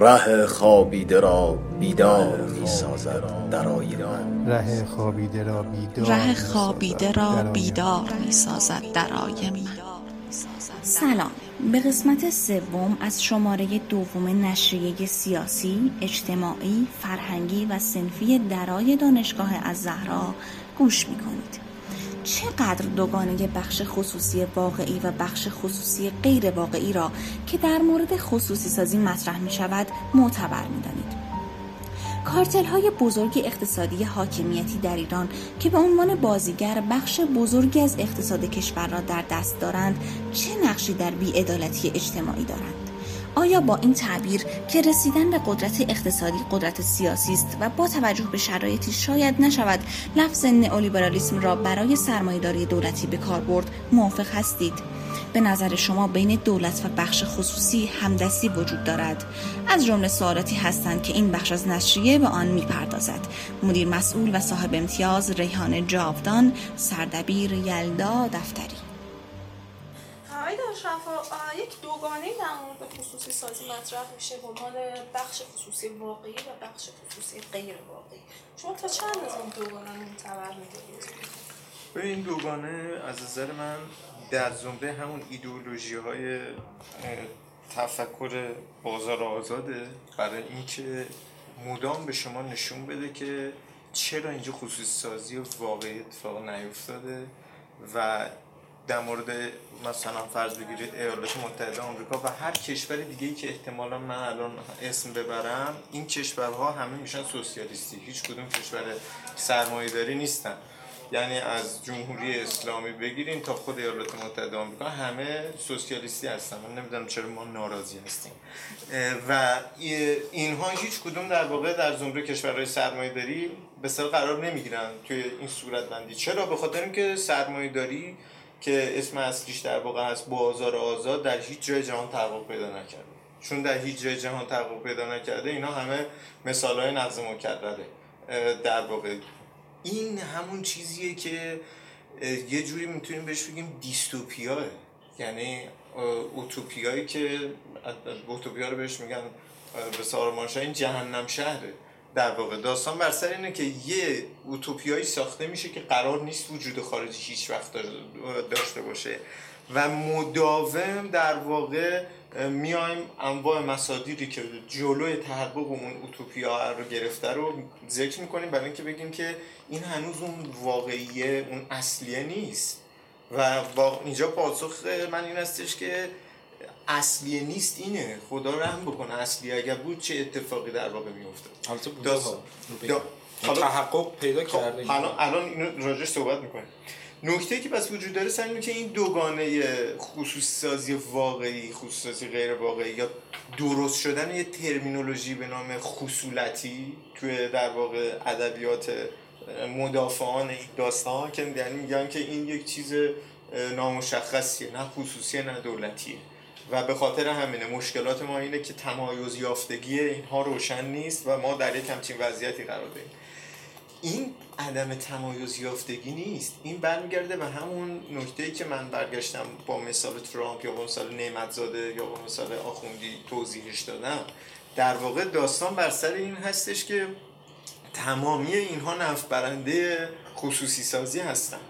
ره خوابیده را بیدار می سازد درای من. ره خوابیده را بیدار ره خوابیده را بیدار می سازد درای من. سلام. به قسمت سوم از شماره دوم نشریه سیاسی، اجتماعی، فرهنگی و سنفی درای دانشگاه از زهرا گوش می‌کنید. چقدر دوگانه بخش خصوصی واقعی و بخش خصوصی غیر واقعی را که در مورد خصوصی سازی مطرح می شود معتبر می دانید. کارتل های بزرگ اقتصادی حاکمیتی در ایران که به عنوان بازیگر بخش بزرگی از اقتصاد کشور را در دست دارند چه نقشی در بیعدالتی اجتماعی دارند آیا با این تعبیر که رسیدن به قدرت اقتصادی قدرت سیاسی است و با توجه به شرایطی شاید نشود لفظ نئولیبرالیسم را برای سرمایهداری دولتی به کار برد موافق هستید؟ به نظر شما بین دولت و بخش خصوصی همدستی وجود دارد؟ از جمله سوالاتی هستند که این بخش از نشریه به آن می‌پردازد. مدیر مسئول و صاحب امتیاز ریحان جاودان سردبیر یلدا دفتری. آقای دانشمندا یک دوگانه در مورد خصوصی سازی مطرح میشه به عنوان بخش خصوصی واقعی و بخش خصوصی غیر واقعی. شما تا چند از این دوگانه معتبر می‌دونید؟ به این دوگانه از نظر من در زمره همون ایدئولوژی های تفکر بازار آزاده برای اینکه مدام به شما نشون بده که چرا اینجا خصوصی سازی واقعی اتفاق نیفتاده و در مورد مثلا فرض بگیرید ایالات متحده آمریکا و هر کشور دیگه ای که احتمالا من الان اسم ببرم این کشورها همه میشن سوسیالیستی. هیچ کدوم کشور سرمایه‌داری نیستن. یعنی از جمهوری اسلامی بگیریم تا خود ایالات متحده آمریکا همه سوسیالیستی هستن. من نمی‌دونم چرا ما ناراضی هستیم. و اینها هیچ کدوم در واقع در زمره کشورهای سرمایه داری به سر قرار نمی‌گیرن توی این صورت بندی چرا؟ به خاطر اینکه سرمایه داری که اسم اصلیش در واقع هست بازار آزاد در هیچ جای جهان تحقق پیدا نکرده. چون در هیچ جای جهان تحقق پیدا نکرده اینا همه مثال های نظم مکرره در واقع این همون چیزیه که یه جوری می‌تونیم بهش بگیم دیستوپیاه. یعنی اوتوپیایی که اوتوپیا رو بهش میگن به سارمانشا این جهنم شهره. در واقع داستان بر سر اینه که یه اوتوپیایی ساخته میشه که قرار نیست وجود خارجی هیچ وقت داشته باشه. و مداوم در واقع میایم انواع مصادیری که جلوی تحقق اون اوتوپیا رو گرفته رو ذکر می‌کنیم برای اینکه بگیم که این هنوز اون واقعیه اون اصلیه نیست. و با اینجا پاسخ من این هستش که اصلیه نیست اینه. خدا رحم بکنه. اصلیه اگر بود چه اتفاقی در واقع میفته حالا. تحقق پیدا خب، کرده الان اینو راجعش صحبت می‌کنیم. نکته که پس وجود داره سر که این دوگانه خصوصی سازی واقعی خصوصی سازی غیر واقعی یا درست شدن یه ترمینولوژی به نام خصولتی توی در واقع ادبیات مدافعان این داستان که یعنی میگن که این یک چیز نامشخصیه نه خصوصی نه دولتیه. و به خاطر همینه مشکلات ما اینه که تمایز یافتگی اینها روشن نیست و ما در یک همچین وضعیتی قرار داریم. این عدم تمایز یافتگی نیست. این برمیگرده به همون نکته که من برگشتم با مثال ترامپ یا با مثال نعمتزاده یا با مثال آخوندی توضیحش دادم. در واقع داستان بر سر این هستش که تمامی اینها نفت برنده خصوصی سازی هستن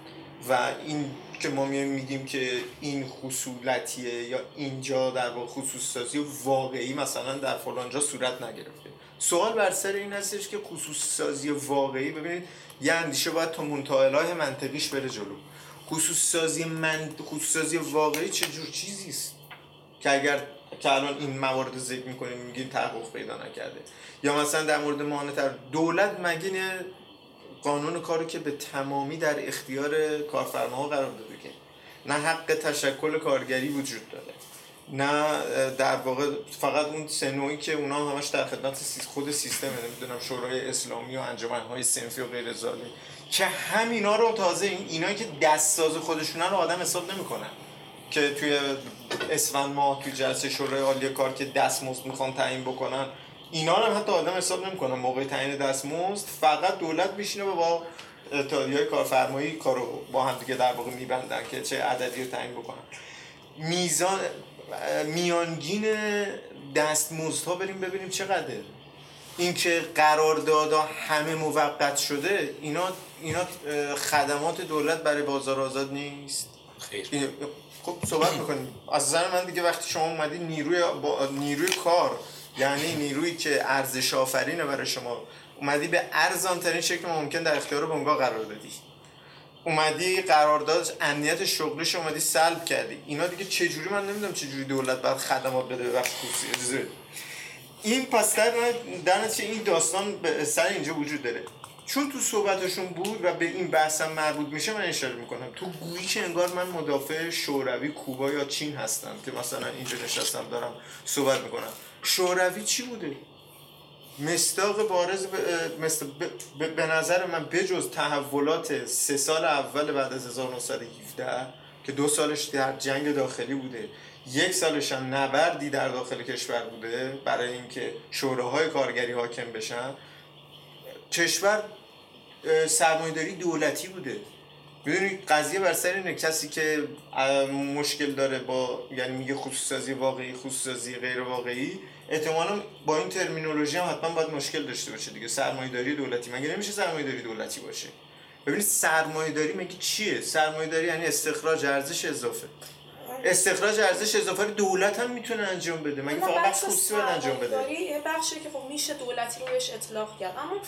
و این که ما میگیم که این خصولتیه یا اینجا در واقع خصوصی سازی واقعی مثلا در فلانجا صورت نگرفته. سوال بر سر این هستش که خصوصی سازی واقعی ببینید یه اندیشه باید تا منتهای منطقیش بره جلو. خصوصی سازی من خصوصی سازی واقعی چه جور چیزی است که اگر که الان این موارد ذکر می‌کنیم میگیم تحقق پیدا نکرده؟ یا مثلا در مورد مانتر دولت مگه قانون کاری که به تمامی در اختیار کارفرماها قرار داده؟ نه حق تشکل کارگری وجود داره. نه در واقع فقط اون سنوی که اونا همش در خدمت خود سیستم نمی‌دونم شورای اسلامی و انجمنهای سنفی و غیر ظاهری که همینا رو تازه این اینایی که دست ساز خودشونن رو آدم حساب نمی‌کنن. که توی اسفند ماه توی جلسه شورای عالی کار که دستمزد می‌خوان تعیین بکنن اینا رو حتی آدم حساب نمی‌کنن. موقع تعیین دستمزد فقط دولت میشینه با اتحادیه کارفرمایی کارو با هم دیگه در واقع میبندن که چه عددی رو تعیین بکنن. میزان میانگین دستمزدها بریم ببینیم چقدره. اینکه قراردادها همه موقت شده اینا اینا خدمات دولت برای بازار آزاد نیست. خیر. خب صحبت می‌کنیم. از نظر من دیگه وقتی شما اومدی نیروی با نیروی کار یعنی نیرویی که ارزش آفرینه برای شما اومدی به ارزان ترین شکل ممکن در اختیار بنگاه قرار دادی اومدی قرارداد امنیت شغلیش اومدی سلب کردی. اینا دیگه چجوری من نمی‌دونم چجوری دولت باید خدمات بده به بخش خصوصی. این پس در نتیجه این داستان به سر اینجا وجود داره. چون تو صحبتشون بود و به این بحثم مربوط میشه من اشاره می‌کنم. تو گویی که انگار من مدافع شوروی کوبا یا چین هستم که مثلا اینجا نشستم دارم صحبت می‌کنم. شوروی چی بوده؟ مستاق بارز به, مست- به- به- نظر من بجز تحولات سه سال اول بعد از 1917 که دو سالش در جنگ داخلی بوده یک سالش هم نبردی در داخل کشور بوده برای اینکه شوراهای کارگری حاکم بشن کشور اه، سرمایه‌داری دولتی بوده. می‌دونید قضیه بر سر اینه کسی که مشکل داره با یعنی میگه خصوصی واقعی خصوصی غیر واقعی احتمالا با این ترمینولوژی هم حتما باید مشکل داشته باشه دیگه. سرمایه‌داری دولتی. مگه نمیشه سرمایه‌داری دولتی باشه؟ ببینید سرمایه‌داری مگه چیه؟ سرمایه‌داری یعنی استخراج ارزش اضافه. استخراج ارزش اضافه رو دولت هم می‌تونه انجام بده. مگه فقط بخش خصوصی باید انجام بده؟ یه بخشی که خب میشه دولتی رو بهش اطلاق کرد. اما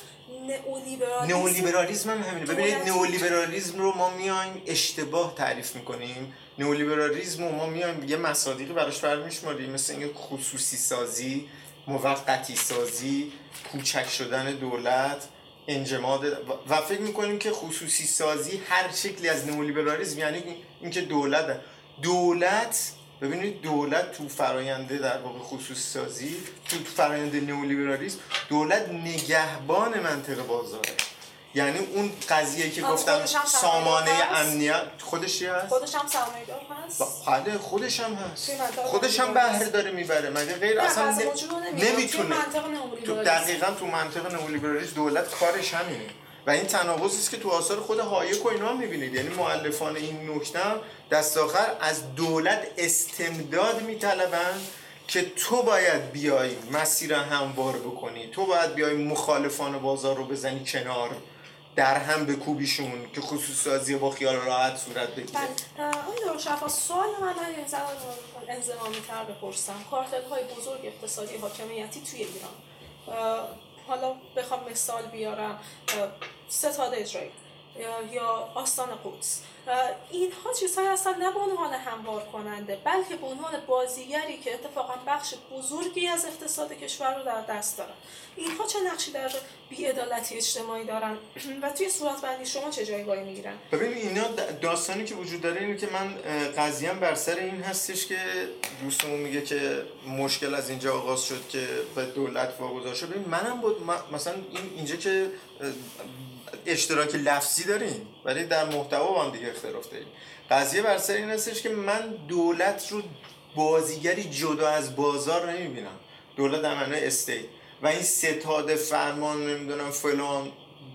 نئولیبرالیسم نئولیبرالیسم هم همینه. ببینید نئولیبرالیسم رو ما میایم اشتباه تعریف می‌کنیم. نئولیبرالیسم رو ما میایم یه مصادیقی براش برمیشماریم. مثل اینکه خصوصی سازی موقتی سازی کوچک شدن دولت انجماد و فکر می‌کنیم که خصوصی سازی هر شکلی از نئولیبرالیسم یعنی اینکه دولت دولت ببینید دولت تو فراینده در واقع خصوصی سازی تو فراینده نئولیبرالیسم دولت نگهبان منطقه بازاره یعنی اون قضیه که گفتم سامانه؟ امنیت خودش هست؟ خودش هم سرمایه‌دار هست؟ بله خودش هم هست. خودش هم. بهره داره می‌بره. مگه غیر اصلا نمی‌تونه. تو. دقیقا تو منطقه نئولیبرالیسم دولت کارش همینه. و این تناقضی است که تو آثار خود هایک و اینا هم می‌بینید. یعنی مؤلفان این نکته دست آخر از دولت استمداد میطلبن که تو باید بیای مسیر هموار بکنی. تو باید بیای مخالفان بازار رو بزنی کنار در هم بکوبیشون که خصوص سازی با خیال راحت صورت بگیره. بله. آقای دارالشفا سوال من انضمامی تر بپرسم. کارتل های بزرگ اقتصادی حاکمیتی توی ایران. حالا بخوام مثال بیارم ستاد اجرایی. یا آستان قدس. اینها چیزهایی هستن نه به عنوان هموار کننده بلکه به عنوان بازیگری که اتفاقا بخش بزرگی از اقتصاد کشور رو در دست دارن. اینها چه نقشی در بیعدالتی اجتماعی دارن؟ و توی صورتبندی شما چه جایگاهی می‌گیرن؟ ببین اینا داستانی که وجود داره اینه که من قضیم بر سر این هستش که دوستمون میگه که مشکل از اینجا آغاز شد که به دولت واگذار شد. ببین منم بود مثلا این اینجا که اشتراک لفظی داریم ولی در محتوا با هم دیگه اختلاف داریم. قضیه بر سر این هستش که من دولت رو بازیگری جدا از بازار نمی‌بینم. دولت در معنای استیت و این ستاد فرمان نمی‌دونم فلان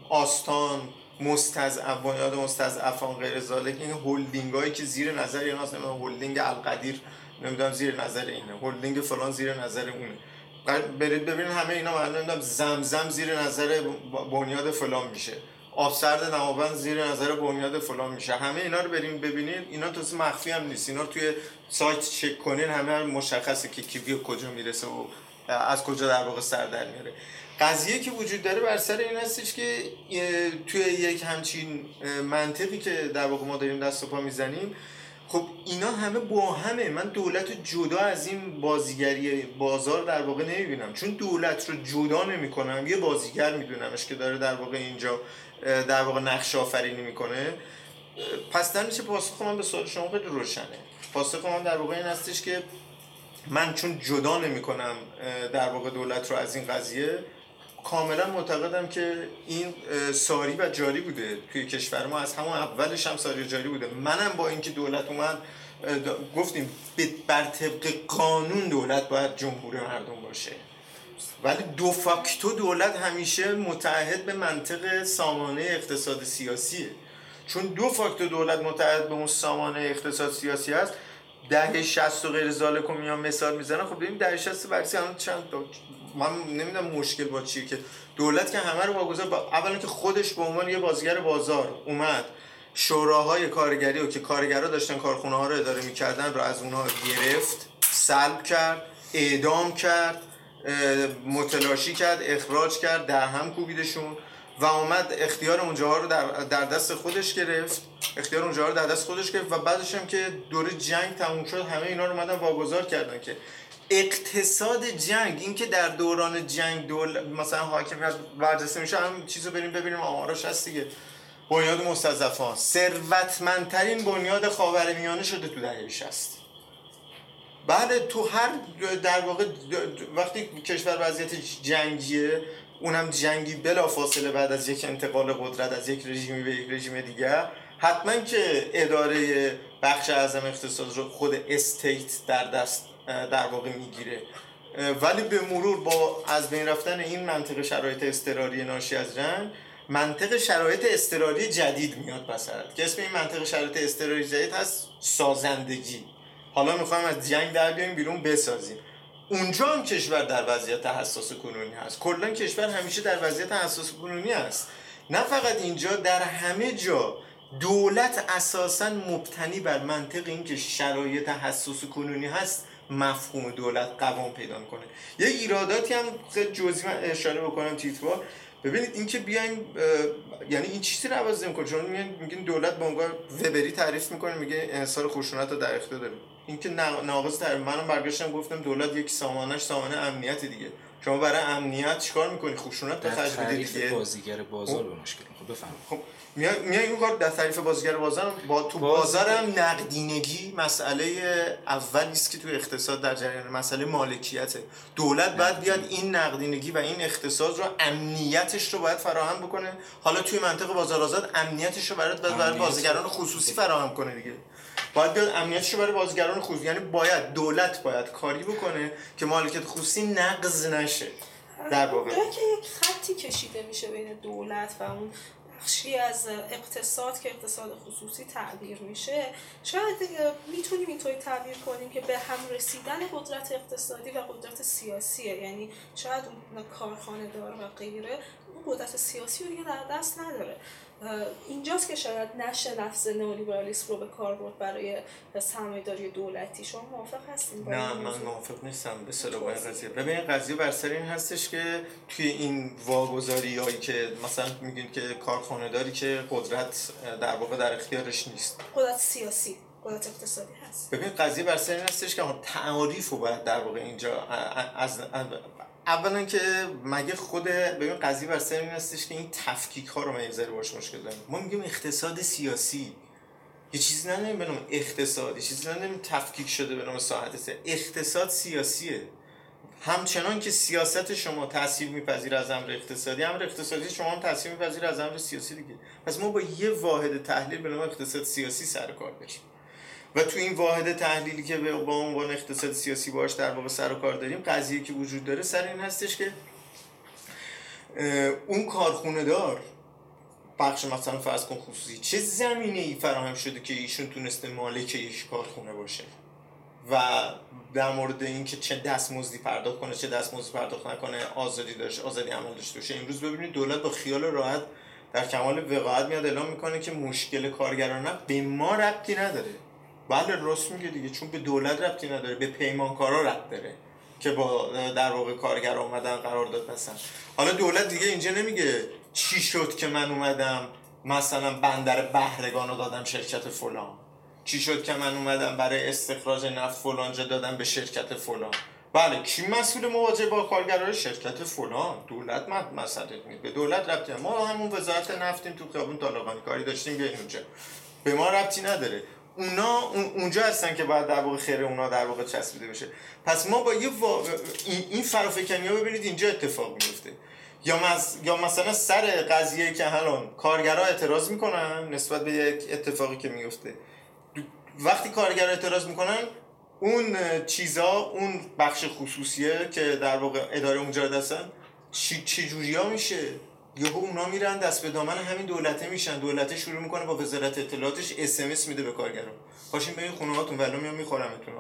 آستان مستضعف بنیاد مستضعفان غیر ذالک این هلدینگ هایی که زیر نظر اینا هست هلدینگ القدیر نمی‌دونم زیر نظر اینه هلدینگ فلان زیر نظر اونه. برید ببینید همه اینا نمی‌دونم زمزم زیر نظر بنیاد فلان میشه. آبسرد نماوند زیر نظر بنیاد فلان میشه. همه اینا رو بریم ببینید. اینا تو مخفی هم نیست. اینا رو توی سایت چک کنین همه مشخصه که کی کجا می‌رسه و از کجا در واقع سر در میاره. قضیه که وجود داره بر سر این هستش که توی یک همچین منطقی که در واقع ما داریم دست و پا می‌زنیم خب اینا همه با همه. من دولت جدا از این بازیگری بازار در واقع نمی‌بینم. چون دولت رو جدا نمی‌کنم. یه بازیگر میدونمش که داره در واقع اینجا در واقع نقش آفرینی می‌کنه. پس در میشه پاسخ من به سوال شما خیلی روشنه. پاسخ من در واقع این هستش که من چون جدا نمی کنم در واقع دولت رو از این قضیه کاملا معتقدم که این ساری و جاری بوده توی کشور ما. از همون اولش هم ساری و جاری بوده. منم با اینکه دولت اومد گفتیم بر طبق قانون دولت باید جمهور مردم باشه. ولی دو فاکتو دولت همیشه متعهد به منطق سامانه اقتصاد سیاسیه. چون دو فاکتو دولت متعهد به اون سامانه اقتصاد سیاسی هست. دهه 60 و غیر زالک میان مثال می‌زنن. خب ببین دهه 60 برسی هم چند من نمی‌دونم مشکل با چیه که دولت که همه رو واگذار با اولا که خودش به عنوان یه بازیگر بازار اومد شوراهای کارگری و که کارگرا داشتن کارخونه ها رو اداره می‌کردن رو از اونها گرفت سلب کرد اعدام کرد متلاشی کرد اخراج کرد در هم کوبیدشون و آمد اختیار اونجاها رو در, در دست خودش گرفت. اختیار اونجاها رو در دست خودش گرفت و بعدش هم که دوره جنگ تموم شد همه اینا رو اومدن واگذار کردن که اقتصاد جنگ این که در دوران جنگ دول مثلا حاکمیت برجسته میشه هم چیزو بریم ببینیم آماراش هست دیگه. بنیاد مستضعفان. ثروتمندترین بنیاد خاورمیانه شده تو دهه 60 بله تو هر در واقع وقتی کشور وضعیت جنگیه اونم جنگی بلا فاصله بعد از یک انتقال قدرت از یک رژیمی به یک رژیم دیگر. حتما که اداره بخش اعظم اقتصاد رو خود استیت در دست در واقع می‌گیره. ولی به مرور با از بین رفتن این منطقه شرایط استراری ناشی از جنگ منطق شرایط استراری جدید میاد بسرد که اسم این منطق شرایط استراری جدید هست سازندگی. حالا می‌خوایم از جنگ در بیایم بیرون بسازیم. اونجا هم کشور در وضعیت حساس کنونی هست. کلا کشور همیشه در وضعیت حساس کنونی هست نه فقط اینجا در همه جا دولت اساسا مبتنی بر منطق اینکه شرایط حساس کنونی هست. مفهوم دولت قوام پیدا کنه یه ایراداتی هم خیلی جزئی من اشاره بکنم تیتوا ببینید اینکه بیایم یعنی این چیزی رو عوض نمی‌کنه. چون میگین دولت به عنوان وبری تعریف می‌کنه میگه انحصار خشونت رو در اختیار داره اینکه ناقص تعریف منم برگشتم گفتم دولت یک سامانش سامانه امنیت دیگه. شما برای امنیت چیکار می‌کنی؟ خشونت به خرج دیگه. بازیگر بازار به مشکل خب بفهم خب میای می این کار در تعریف بازیگر بازار با تو بازار هم نقدینگی مسئله اولی است که تو اقتصاد در جریان مسئله مالکیته. دولت باید بیاد این نقدینگی و این اقتصاد رو امنیتش رو باید فراهم بکنه. حالا توی منطقه بازار آزاد امنیتش رو برای برای بازیگران خصوصی فراهم کنه دیگه. باید بیاد امنیتش رو برای بازیگران خصوصی یعنی باید دولت باید کاری بکنه که مالکیت خصوصی نقض نشه. در واقع. که یک خطی کشیده میشه بین دولت و اون بخشی از اقتصاد که اقتصاد خصوصی تعبیر میشه شاید می‌تونیم اینطوری تعبیر کنیم که به هم رسیدن قدرت اقتصادی و قدرت سیاسیه. یعنی شاید اون کارخانه دار و غیره اون قدرت سیاسی رو دیگه در دست نداره. اینجاست که شاید نشه نفس نئولیبرالیسم رو به کار برد برای سرمایه‌داری دولتی. شما موافق هستین نه من موافق نیستم. به صلاح قضیه. ببین قضیه بر سر این هستش که توی این واگذاری هایی که مثلا میگین که کارخانه داری که قدرت در واقع در اختیارش نیست. قدرت سیاسی قدرت اقتصادی هست. ببین قضیه بر سر این هستش که تعاریف رو باید در واقع اینجا از اولا که مگه خود ببین قضیه بر سر این که این تفکیک ها رو من یه باش مشکل دارم ما میگیم اقتصاد سیاسی. یه چیزی نداریم به نام اقتصاد. یه چیزی نداریم تفکیک شده به نام ساعت سه. اقتصاد سیاسیه. همچنان که سیاست شما تاثیر میپذیر از امر اقتصادی امر اقتصادی شما هم تاثیر میپذیر از امر سیاسی دیگه. پس ما با یه واحد تحلیل به نام اقتصاد سیاسی سر کار داریم. و تو این واحد تحلیلی که با عنوان اقتصاد سیاسی باش در واقع سر و کار داریم قضیه که وجود داره سر این هستش که اون کارخونه دار بخش مثلا فرض کن خصوصی چه زمینه ای فراهم شده که ایشون تونسته مالک یک کارخونه باشه؟ و در مورد اینکه چه دستمزدی پرداخت کنه چه دستمزدی پرداخت نکنه آزادی داشته آزادی عمل داشته باشه. امروز ببینید دولت با خیال راحت در کمال وقاحت میاد اعلام می‌کنه که مشکل کارگران به ما ربطی نداره. بله راست میگه دیگه چون به دولت ربطی نداره به پیمانکارا ربط داره که با در واقع کارگر اومدن قرار داد مثلا. حالا دولت دیگه اینجا نمیگه چی شد که من اومدم مثلا بندر بهرگان رو دادم شرکت فلان. چی شد که من اومدم برای استخراج نفت فلان جا دادم به شرکت فلان. بله کی مسئول مواجهه با کارگرای شرکت فلان؟ دولت مسئله به دولت ربطی ما همون وزارت نفتیم تو خیابون طالقانی کاری داشتیم بیاین اونجا. به ما ربطی نداره. اونا اونجا هستن که باید در واقع خیر اونا در واقع چسبیده بشه. پس ما با یه وا... این فرافکنی ها ببینید اینجا اتفاق میفته یا, مز... یا مثلا سر قضیه که الان کارگرها اعتراض می‌کنن نسبت به یک اتفاقی که میفته وقتی کارگر اعتراض می‌کنن اون چیزا اون بخش خصوصیه که در واقع اداره اونجا دستن چی, چی جوری ها میشه؟ یهو اونا میرن دست به دامن همین دولته میشن. دولته شروع می‌کنه با وزارت اطلاعاتش اس میده به کارگرا پاشین برین خونه هاتون ولی میام میخورمتون.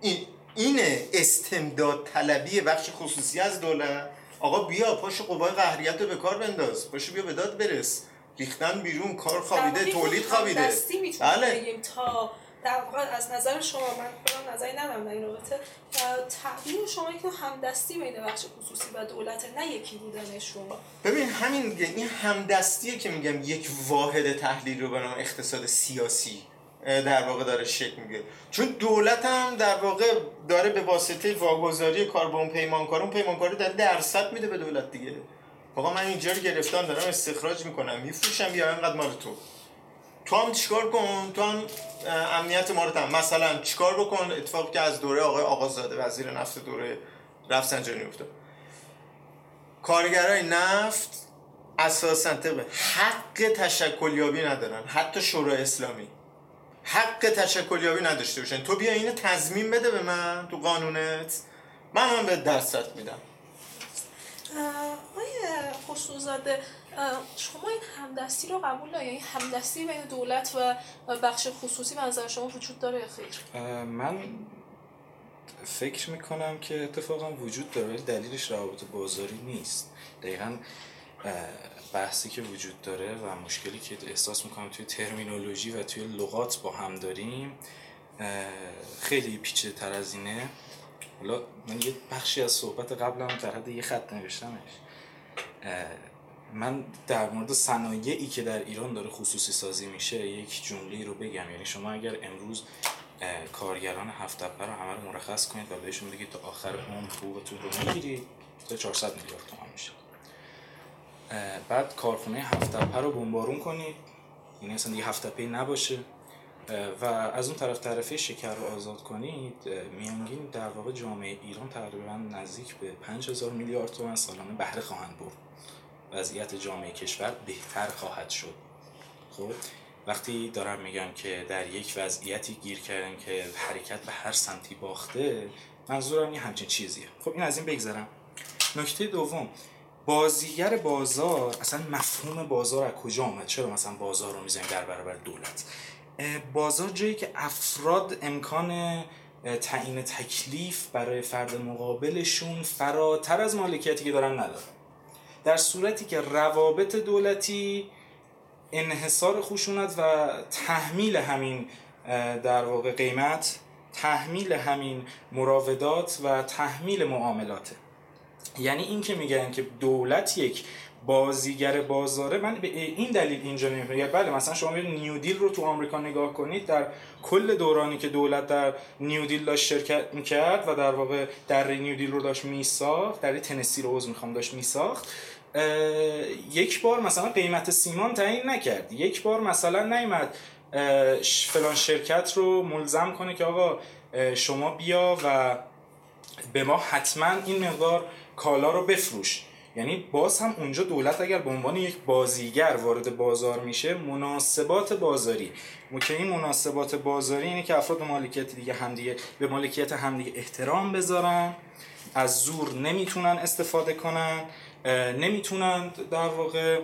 این اینه استمداد طلبی بخش خصوصی از دولت. آقا بیا پاشو قوای قهریت رو به کار بنداز. پاشو بیا به داد برس. ریختن بیرون کار خوابیده تولید خوابیده. بله. تا در واقع از نظر شما من خودم نظری ندارم در این رابطه. تعبیر شما که همدستی بین بخش خصوصی و دولت نه یکی بودن شما. ببین همین این همدستیه که میگم یک واحد تحلیل رو به نام اقتصاد سیاسی در واقع داره شکل میگه چون دولت هم در واقع داره به واسطه واگذاری کار با اون پیمانکار اون پیمانکار در درصد میده به دولت دیگه. آقا من اینجا رو گرفتم دارم استخراج می‌کنم میفروشم یا اینقدر مال تو. تو هم چیکار کن؟ تو هم امنیت ما رو مثلا چیکار بکن؟ اتفاقی که از دوره آقای آقازاده وزیر نفت دوره رفسنجانی افتاد. کارگرای نفت اساسا طبق حق تشکلیابی ندارن. حتی شورای اسلامی. حق تشکلیابی نداشته باشن. تو بیا اینو تضمین بده به من تو قانونت. من هم به درصد میدم. آقای خصوصاده شما این همدستی رو قبول دارید یعنی همدستی بین دولت و بخش خصوصی به نظر شما وجود داره خیر؟ من فکر می‌کنم که اتفاقا وجود داره ولی دلیلش روابط بازاری نیست. دقیقا بحثی که وجود داره و مشکلی که احساس می‌کنم توی ترمینولوژی و توی لغات با هم داریم خیلی پیچه تر از اینه. حالا من یه بخشی از صحبت قبلم در حد یه خط نوشتمش. من در مورد صنایعی که در ایران داره خصوصی سازی میشه یک جمله رو بگم. یعنی شما اگر امروز کارگران هفت رو همه رو مرخص کنید و بهشون بگید تا آخر عمر حقوقتون رو می‌گیرید تا 400 میلیارد تومان میشه. بعد کارخونه هفت رو بمبارون کنید. یعنی اصلا دیگه هفت نباشه. و از اون طرف طرفه شکر رو آزاد کنید. میانگین در واقع جامعه ایران تقریبا نزدیک به 5000 میلیارد تومان سالانه بهره خواهند برد. وضعیت جامعه کشور بهتر خواهد شد. خب وقتی دارم میگم که در یک وضعیتی گیر کردن که حرکت به هر سمتی باخته منظورم یه همچین چیزیه. خب این از این بگذرم. نکته دوم بازیگر بازار اصلا مفهوم بازار از کجا آمد؟ چرا مثلا بازار رو می‌زنیم در برابر دولت؟ بازار جایی که افراد امکان تعیین تکلیف برای فرد مقابلشون فراتر از مالکیتی که دارن ندارن. در صورتی که روابط دولتی انحصار خشونت و تحمیل همین در واقع قیمت تحمیل همین مراودات و تحمیل معاملاته. یعنی این که میگن که دولت یک بازیگر بازاره من به این دلیل اینجا نمی‌فهمم بله مثلا شما نیو دیل رو تو آمریکا نگاه کنید در کل دورانی که دولت در نیو دیل داشت شرکت می‌کرد و در واقع در نیو دیل رو داشت میساخت در تنسی رو عضو می‌خوام داشت میساخت یک بار مثلا قیمت سیمان تعیین نکرد. یک بار مثلا نیمد فلان شرکت رو ملزم کنه که آقا شما بیا و به ما حتما این مقدار کالا رو بفروش. یعنی باز هم اونجا دولت اگر به عنوان یک بازیگر وارد بازار میشه مناسبات بازاری. که این مناسبات بازاری اینه که افراد مالکیت دیگه همدیگه به مالکیت همدیگه احترام بذارن از زور نمی‌تونن استفاده کنن نمی‌تونن در واقع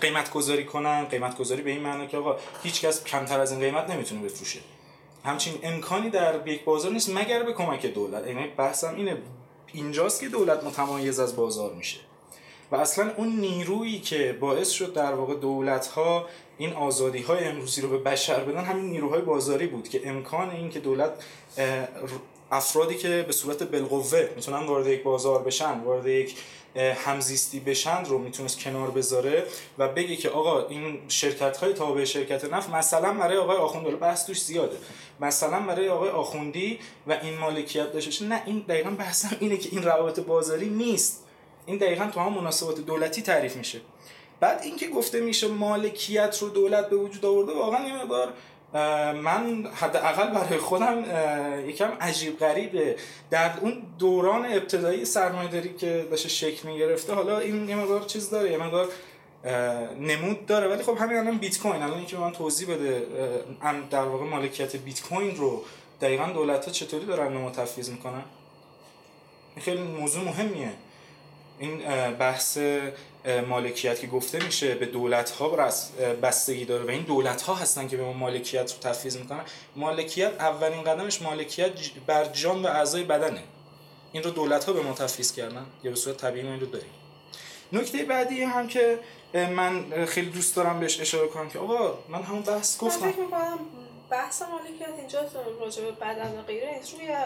قیمت گذاری کنن. قیمت گذاری به این معنی که آقا هیچ کس کمتر از این قیمت نمی‌تونه بفروشه. همچین امکانی در یک بازار نیست مگر به کمک دولت. یعنی بحثم اینه اینجاست که دولت متمایز از بازار میشه. و اصلا اون نیرویی که باعث شد در واقع دولت ها این آزادی های امروزی رو به بشر بدن همین نیروهای بازاری بود که امکان این که دولت افرادی که به صورت بالقوه می‌تونن وارد یک بازار بشن وارد یک همزیستی بشن رو می‌تونست کنار بذاره و بگه که آقا این شرکت های تابع شرکت نفت مثلا برای آقای آخوند بحث توش زیاده. مثلا برای آقای آخوندی و این مالکیت داشته نه این دقیقا بحثم اینه که این روابط بازاری نیست. این دقیقا تو هم مناسبات دولتی تعریف میشه. بعد اینکه گفته میشه مالکیت رو دولت به وجود آورده واقعا یه مقدار من حداقل برای خودم یکم عجیب غریبه. در اون دوران ابتدایی سرمایه‌داری که داشته شکل می‌گرفته حالا این یه مقدار چیز داره یه مقدار نمود داره. ولی خب همین الان بیت کوین الان اینکه من توضیح بده در واقع مالکیت بیت کوین رو دقیقا دولت ها چطوری دارن تفویض می‌کنن؟ خیلی موضوع مهمیه. این بحث مالکیت که گفته میشه به دولت ها بستگی داره و این دولت ها هستن که به ما مالکیت رو تفویض می‌کنن. مالکیت اولین قدمش مالکیت بر جان و اعضای بدنه. این رو دولت ها به ما تفویض کردن. یا به صورت طبیعی این رو داریم. نکته بعدی هم که من خیلی دوست دارم بهش اشاره کنم که آقا من همون بحث گفتم. من فکر بحث مالکیت اینجا راجع به بدن و غیره. روی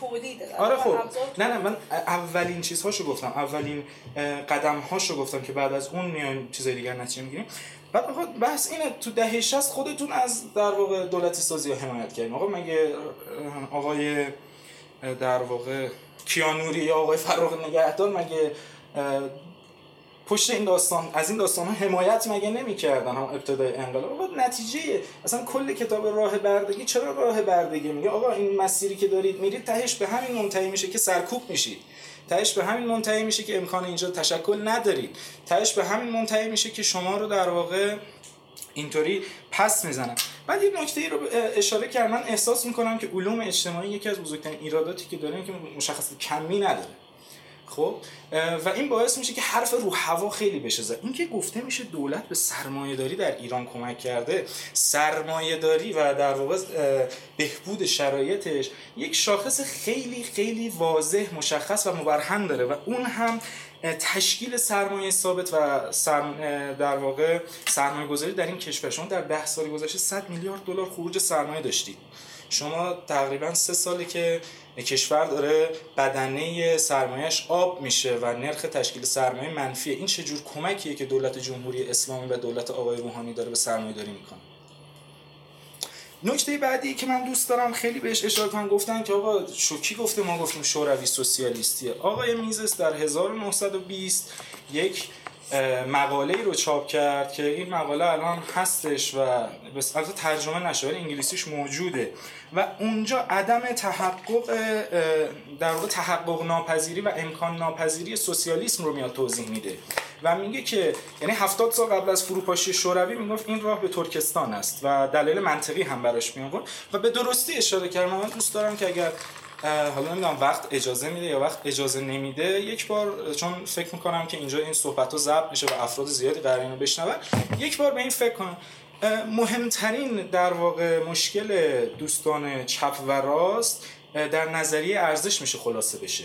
تولید. آره خب. نه نه من اولین چیزهاشو گفتم. اولین قدم هاشو گفتم که بعد از اون میان چیزای دیگر نتیجه می‌گیریم. بعد آقا بحث اینه تو دهه 60 خودتون از در واقع دولتی سازی ها حمایت کردین. آقا مگه آقای در واقع کیانوری یا آقای فراغ نگهدار مگه پشت این داستان از این داستان ها حمایت مگه نمی‌کردن؟ هم ابتدای انقلاب. آقا نتیجه اصلا کل کتاب راه بردگی چرا راه بردگی؟ میگه آقا این مسیری که دارید میرید تهش به همین منتهی میشه که سرکوب میشید. تهش به همین منتهی میشه که امکان اینجا تشکل ندارید. تهش به همین منتهی میشه که شما رو در واقع اینطوری پس می‌زنن. بعد یه نکته رو اشاره کردم من احساس می‌کنم که علوم اجتماعی یکی از بزرگترین ایراداتی که داره که مشخص کمی نداره. خب و این باعث میشه که حرف رو هوا خیلی بشه. زد اینکه گفته میشه دولت به سرمایه داری در ایران کمک کرده سرمایه داری و در واقع بهبود شرایطش یک شاخص خیلی خیلی واضح مشخص و مبرهن داره و اون هم تشکیل سرمایه ثابت و در واقع سرمایه گذاری در این کشور. شما در ده سال گذشته 100 میلیارد دلار خروج سرمایه داشتید. شما تقریبا سه ساله که کشور داره بدنه سرمایهش آب میشه و نرخ تشکیل سرمایه منفیه. این چجور کمکیه که دولت جمهوری اسلامی و دولت آقای روحانی داره به سرمایه داری می‌کنه؟ نکته بعدی که من دوست دارم خیلی بهش اشاره کنم گفتن که آقا شوکی گفته ما گفتیم شوروی سوسیالیستیه؟ آقای میزس در 1920 یک مقاله ای رو چاپ کرد که این مقاله الان هستش و البته ترجمه نشده انگلیسیش موجوده. و اونجا عدم تحقق در واقع تحقق ناپذیری و امکان ناپذیری سوسیالیسم رو میاد توضیح میده. و میگه که یعنی 70 سال قبل از فروپاشی شوروی می‌گفت این راه به ترکستان است و دلیل منطقی هم براش می و به درستی اشاره کردم من دوست دارم که اگر حالا نمی‌دونم وقت اجازه میده یا وقت اجازه نمیده. یک بار چون فکر می‌کنم که اینجا این صحبت ها ضبط میشه و افراد زیادی قرار اینو بشنون. یک بار به این فکر کنم. مهمترین در واقع مشکل دوستان چپ و راست در نظریه ارزش میشه خلاصه بشه.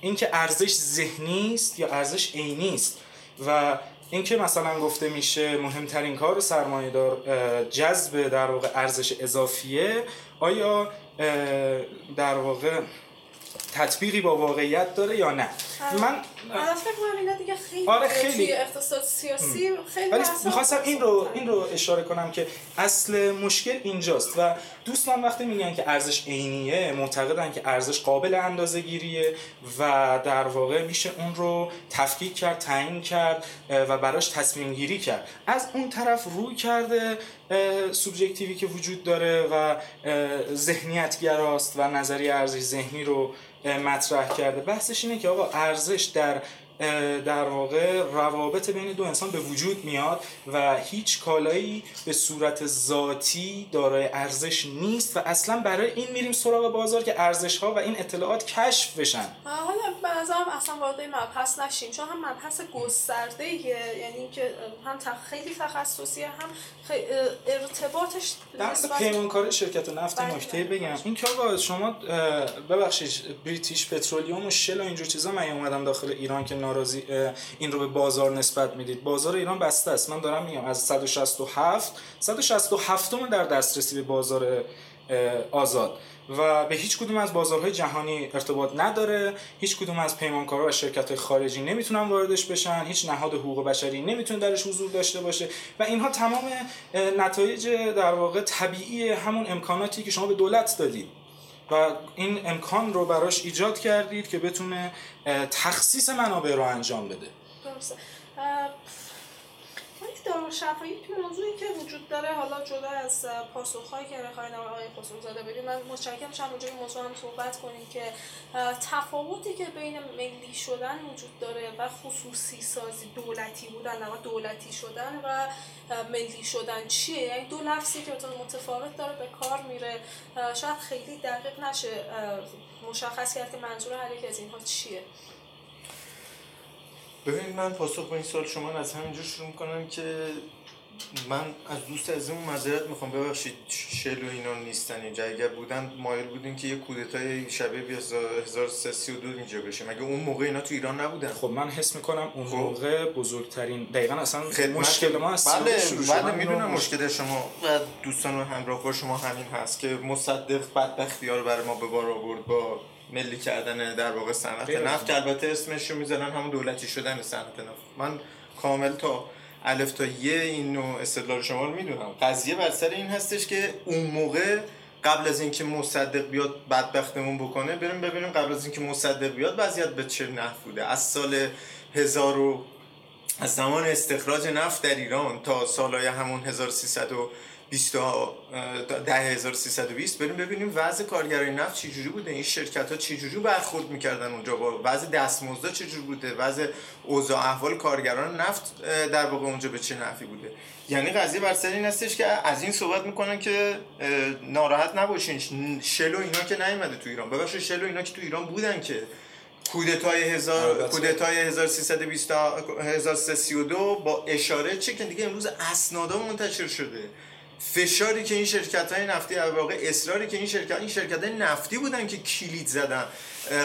اینکه ارزش ذهنی است یا ارزش عینی است. و اینکه مثلا گفته میشه مهمترین کار سرمایه دار جذب در واقع ارزش اضافیه آیا در واقع تطبیقی با واقعیت داره یا نه؟ من اینا دیگه خیلی آره خیلی. اقتصاد سیاسی خیلی ولی می‌خواستم این رو این رو اشاره کنم که اصل مشکل اینجاست و دوستان وقتی میگن که ارزش عینیه معتقدن که ارزش قابل اندازه گیریه و در واقع میشه اون رو تفکیک کرد تعیین کرد و براش تصمیم گیری کرد. از اون طرف روی کرده سوبژکتیوی که وجود داره و ذهنیت گراست و نظریه ارزش ذهنی رو مطرح کرده. بحثش اینه که آقا ارزش در در واقع روابط بین دو انسان به وجود میاد و هیچ کالایی به صورت ذاتی دارای ارزش نیست و اصلا برای این میریم سراغ بازار که ارزش ها و این اطلاعات کشف بشن حالا به نظرم اصلا وارد مبحث نشیم چون هم مبحث گسترده یعنی که هم خیلی تخصصی هم ارتباطش در پیمانکار شرکت نفت بله، نکته بله. بگم این که آقا شما ببخشید بریتیش پترولیوم و شل و اینجور چیزا من اومدم داخل ایران که ناراضی این رو به بازار نسبت می‌دید. بازار ایران بسته است. من دارم میگم از 167 167 در دسترسی به بازار آزاد. و به هیچ کدوم از بازارهای جهانی ارتباط نداره. هیچ کدوم از پیمانکارا و شرکت خارجی نمی‌تونن واردش بشن. هیچ نهاد حقوق بشری نمی‌تونه درش حضور داشته باشه. و اینها تمام نتایج در واقع طبیعی همون امکاناتی که شما به دولت دادید و این امکان رو براش ایجاد کردید که بتونه تخصیص منابع رو انجام بده. درسته. دارالشفا یک موضوعی که وجود داره حالا جدا از پاسخهایی که می‌خواین آقای خصوص زاده بدید من متشکرم. شم اونجا موضوع هم صحبت کنیم که تفاوتی که بین ملی شدن وجود داره و خصوصی سازی دولتی بودن و دولتی شدن و ملی شدن چیه؟ یعنی دو لفظی که متفاوت داره به کار میره. شاید خیلی دقیق نشه. مشخص کرد که منظور هر یک از اینها چیه. ببینید من پاسخ به این سال شما از همینجور شروع می‌کنم که من از دوست از اون معذرت می‌خوام. ببخشید شل و اینا نیستن اینجا. اگر بودن مایل بودیم که یه کودتای شبیه بی 1332 اینجا بشه مگه اون موقع اینا تو ایران نبودن؟ خب من حس می‌کنم اون خب. موقع بزرگترین دقیقا اصلا مشکل ما از بله شروع بله می‌دونم مشکل شما و دوستان و همراه با شما همین هست که مصدق بدبختی ها رو برای ما به بار آورد با ملی کردن در واقع صنعت نفت که البته اسمش رو می‌ذارن همون دولتی شدن صنعت نفت. من کامل تا الف تا یه این نوع استدلال شما رو می‌دونم. قضیه بر سر این هستش که اون موقع قبل از اینکه مصدق بیاد بدبختمون بکنه بریم ببینیم قبل از اینکه مصدق بیاد وضعیت به چه نحو بوده. از سال 1000و از زمان استخراج نفت در ایران تا سالهای همون 1300 20 10320 بریم ببینیم وضع کارگرای نفت چجوری بوده. این شرکت ها چجوری برخورد می‌کردن اونجا؟ با وضع دستمزد چجوری بوده؟ وضع اوضاع احوال کارگران نفت در واقع اونجا به چه نفی بوده؟ یعنی قضیه بر سر این هستش که از این صحبت می‌کنن که ناراحت نباشین. شلو اینا که نیومده تو ایران. ببخشید شلو اینا که تو ایران بودن که کودتای هزار کودتای 1320 1332 با اشاره چه که دیگه امروز اسنادا منتشر شده. فشاری که این شرکت های نفتی در واقع اصراری که این شرکت این شرکت های نفتی بودن که کلید زدن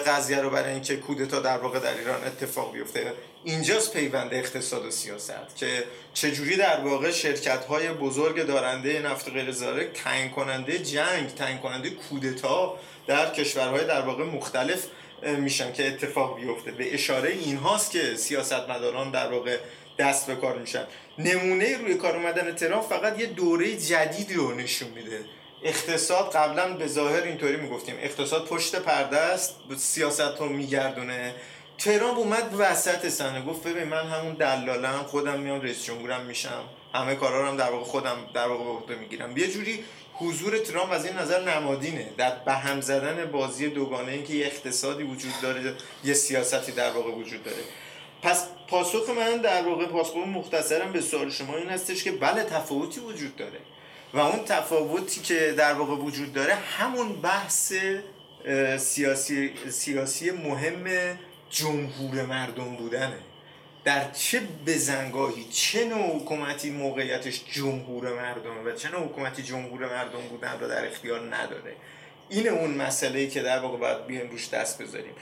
قضیه رو برای اینکه کودتا در واقع در ایران اتفاق بیفته. اینجاست پیوند اقتصاد و سیاست که چجوری در واقع شرکت های بزرگ دارنده نفت غیر زاره تعیین کننده جنگ تعیین کننده کودتا در کشورهای در واقع مختلف میشن که اتفاق بیفته. به اشاره این هاست که سیاستمداران در واقع دست به کار میشن. نمونه روی کار اومدن ترامپ فقط یه دوره جدیدی رو نشون میده. اقتصاد قبلا به ظاهر اینطوری می‌گفتیم. اقتصاد پشت پرده است سیاست رو میگردونه. ترامپ اومد وسط صحنه گفت ببین من همون دلالم خودم میام رئیس جمهورم میشم. همه کارا رو هم در واقع خودم در واقع به می‌گیرم. یه جوری حضور ترامپ از این نظر نمادینه. در به هم زدن بازی دوگانه این که یه اقتصادی وجود داره یه سیاستی در واقع وجود داره. پس پاسخ من در واقع پاسخ مختصرم به سوال شما این هستش که بله تفاوتی وجود داره. و اون تفاوتی که در واقع وجود داره همون بحث سیاسی سیاسی مهم جمهور مردم بودنه. در چه بزنگاهی چه نوع حکومتی موقعیتش جمهور مردمه و چه نوع حکومتی جمهور مردم بودن رو در اختیار نداره. این اون مسئله که در واقع باید بیایم روش دست بذاریم.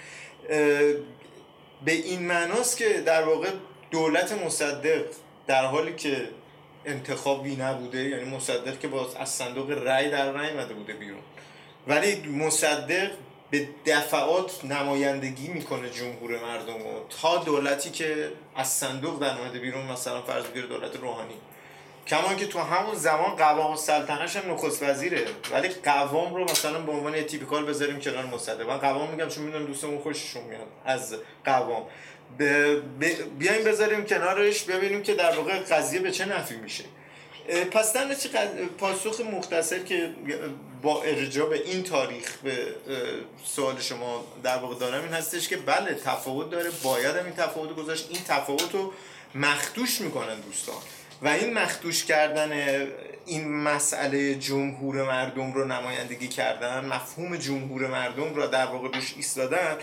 به این معناست که در واقع دولت مصدق در حالی که انتخابی نبوده یعنی مصدق که با از صندوق رأی در نیامده بوده بیرون ولی مصدق به دفعات نمایندگی می‌کنه جمهور مردم رو تا دولتی که از صندوق در بیرون مثلا فرض بگیر دولت روحانی. کما که تو همون زمان قوام السلطنش هم نخست وزیره. ولی قوام رو مثلا به عنوان یه تیپیکال بذاریم کنار مصدق من قوام میگم چون می‌دونم دوستمون خوششون میاد از قوام. ب... ب... بیایم بذاریم کنارش ببینیم که در واقع قضیه به چه نفی میشه. پس در پاسخ مختصر که با ارجاع به این تاریخ به سوال شما در واقع دارم این هستش که بله تفاوت داره. باید هم این تفاوت گذاشت. این تفاوت رو مخدوش می‌کنن دوستان. و این مخدوش کردن این مسئله جمهور مردم رو نمایندگی کردن مفهوم جمهور مردم رو در واقع روش ایستادن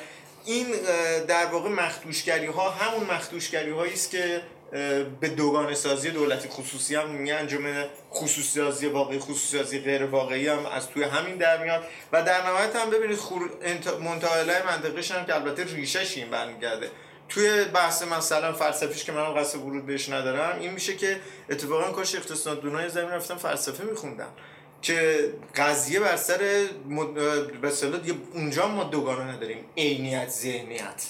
این در واقع مخدوشگری ها همون مخدوشگری هایی است که به دوگانه سازی دولتی خصوصی هم میگن انجام خصوصی سازی واقعی خصوصی سازی غیر واقعی هم از توی همین در میاد. و در نهایت هم ببینید خور... منتهاله منطقش هم که البته ریشش این برمیگرده. توی بحث مثلا فلسفیش که من قصد ورود بهش ندارم این میشه که اتفاقا کاش اقتصاددونای زمین رفتن فلسفه میخوندن که قضیه بر سر مد... به اونجا ما دوگانه نداریم عینیت ذهنیت.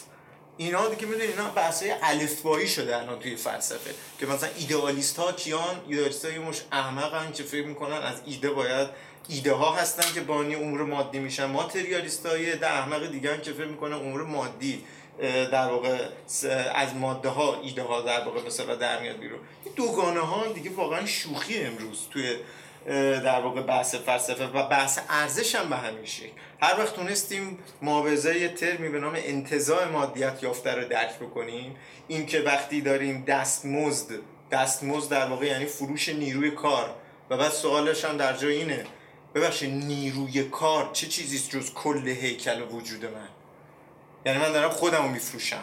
اینا دیگه می‌دونی اینا بحثای الفبایی شده الان توی فلسفه که مثلا ایدئالیست ها کیان ایدئالیست ها یه مش احمقن که فکر می‌کنن از ایده باید ایده ها هستن که بانی امور مادی میشن. ماتریالیست های ده احمق دیگه که فکر می‌کنن امور مادی. در واقع از ماده ها ایده ها در واقع مثلا در میاد بیرون. این دوگانه ها دیگه واقعا شوخی امروز توی در واقع بحث فلسفه و بحث ارزش هم به همین شکل. هر وقت تونستیم معاوضه یه ترمی به نام انتزاع مادیت یافته رو درک بکنیم این که وقتی داریم دستمزد دستمزد در واقع یعنی فروش نیروی کار. و بعد سوالش هم در جای اینه ببخشید نیروی کار چه چیزیست جز کل هیکل وجود من؟ یعنی من دارم خودم رو میفروشم.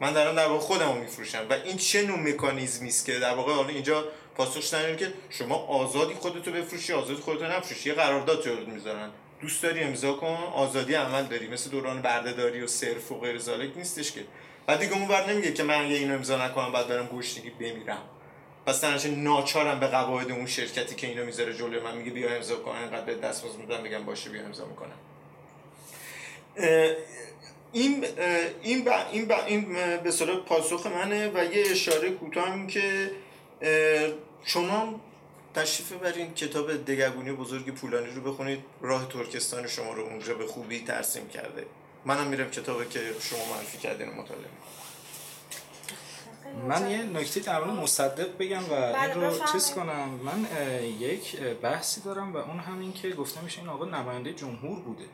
من دارم در واقع خودم رو میفروشم. و این چه نوع مکانیزمی است که در واقع حالا اینجا پاسخش اینه که شما آزادی خودتو بفروشی آزادی خودتو نفروشی. یه قرارداد جلوت می‌ذارن. دوست داری امضا کن آزادی عمل داری. مثل دوران بردهداری و صرف و غیر ذالک نیستش که. بعد دیگه اون بر نمیگه که من اگه اینو امضا نکنم بعد برم گشنگی بمیرم. پس تنش ناچارم به قواعد اون شرکتی که اینو می‌ذاره جلوی من میگه بیا امضا کن. انقدر به دستمزد میدم میگم باشه بیا امضا می‌کنم. این این با این با این به صورت پاسخ منه و یه اشاره کوتاه هم که شما تشریف برین کتاب دگرگونی بزرگ پولانی رو بخونید راه ترکستان شما رو اونجا به خوبی ترسیم کرده. منم میرم کتابی که شما معرفی کردین مطالعه من یه نکته در مورد مصدق بگم و این بله، رو بفرمایید. چیز کنم. من یک بحثی دارم و اون همین که گفته میشه این آقا نماینده جمهور بوده.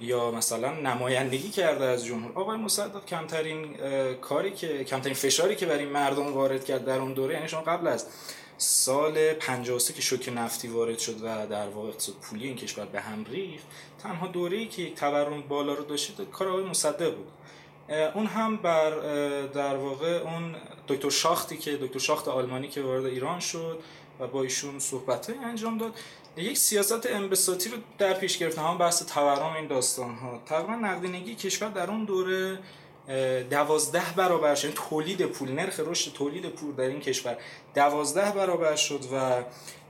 یا مثلا نمایندگی کرده از جمهور. آقای مصدق کمترین کاری که کمترین فشاری که بر این مردم وارد کرد در اون دوره یعنی شما قبل از سال 53 که شوک نفتی وارد شد و در واقع اقتصاد پولی این کشور به هم ریخت تنها دوره‌ای که یک تورم بالا رو داشته کار آقای مصدق بود. اون هم بر در واقع اون دکتر شاختی که دکتر شاخت آلمانی که وارد ایران شد و با ایشون صحبت انجام داد. یک سیاست انبساطی رو در پیش گرفت هم بحث تورم این داستان ها تقریبا نقدینگی کشور در اون دوره دوازده برابر شد. یعنی تولید پول نرخ رشد تولید پول در این کشور دوازده برابر شد و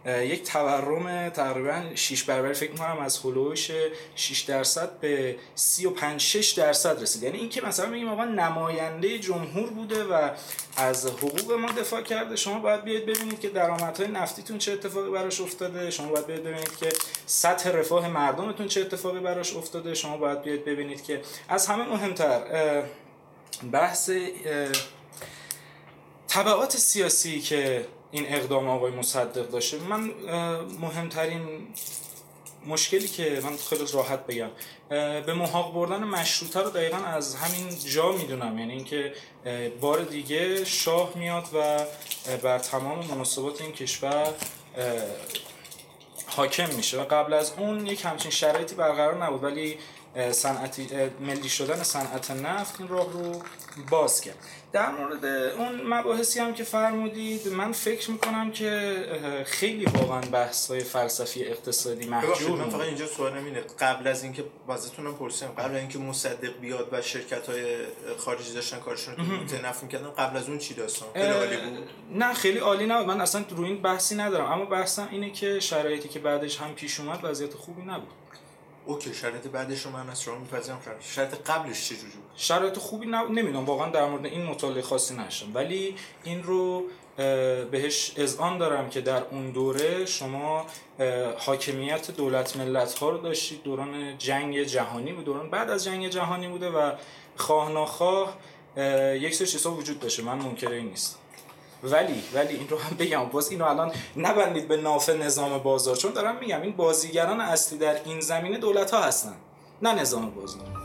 یک تورم تقریبا 6 برابر فکر می‌کنم از هلوش 6 درصد به 35 6 درصد رسید. یعنی اینکه مثلا میگیم آقا نماینده جمهور بوده و از حقوق ما دفاع کرده شما باید بیاید ببینید که درآمدهای نفتیتون چه اتفاقی براش افتاده. شما باید بیاید ببینید که سطح رفاه مردمتون چه اتفاقی براش افتاده. شما باید بیاید ببینید که از همه مهمتر بحث تبعات سیاسی که این اقدام آقای مصدق داشته. من مهمترین مشکلی که من خیلی راحت بگم به محاق بردن مشروطه رو دقیقا از همین جا می‌دونم. یعنی اینکه بار دیگه شاه میاد و بر تمام مناسبات این کشور حاکم میشه. و قبل از اون یک همچین شرایطی برقرار نبود. ولی صنعتی ملی شدن صنعت نفت این راه رو باز کرد. در مورد اون مباحثی هم که فرمودید من فکر می‌کنم که خیلی واقعا بحث های فلسفی اقتصادی محجور من فقط. اینجا سوالم اینه قبل از اینکه واسهتونم پرسیدم قبل اینکه مصدق بیاد و شرکت های خارجی داشتن کارشون رو نفت می‌کردن قبل از اون چی داستان؟ خیلی عالی بود؟ نه خیلی عالی نبود. من اصلا روی این بحثی ندارم. اما بحثم اینه که شرایطی که بعدش هم پیش اومد وضعیت خوبی نبود. اوکی شرایط بعدش رو من از شما میپذیرم شرایط قبلش چه جوری بود؟ شرایط خوبی نبود نمی‌دونم واقعا در مورد این مطالعه خاصی نشدم. ولی این رو بهش اذعان دارم که در اون دوره شما حاکمیت دولت ملت ها رو داشتید. دوران جنگ جهانی بود. دوران بعد از جنگ جهانی بوده و خواه ناخواه اه، یک سری چیزها وجود داشته. من منکر این نیستم. ولی ولی این رو هم بگم. باز اینو الان نبندید به ناف نظام بازار چون دارم میگم این بازیگران اصلی در این زمینه دولت ها هستن نه نظام بازار.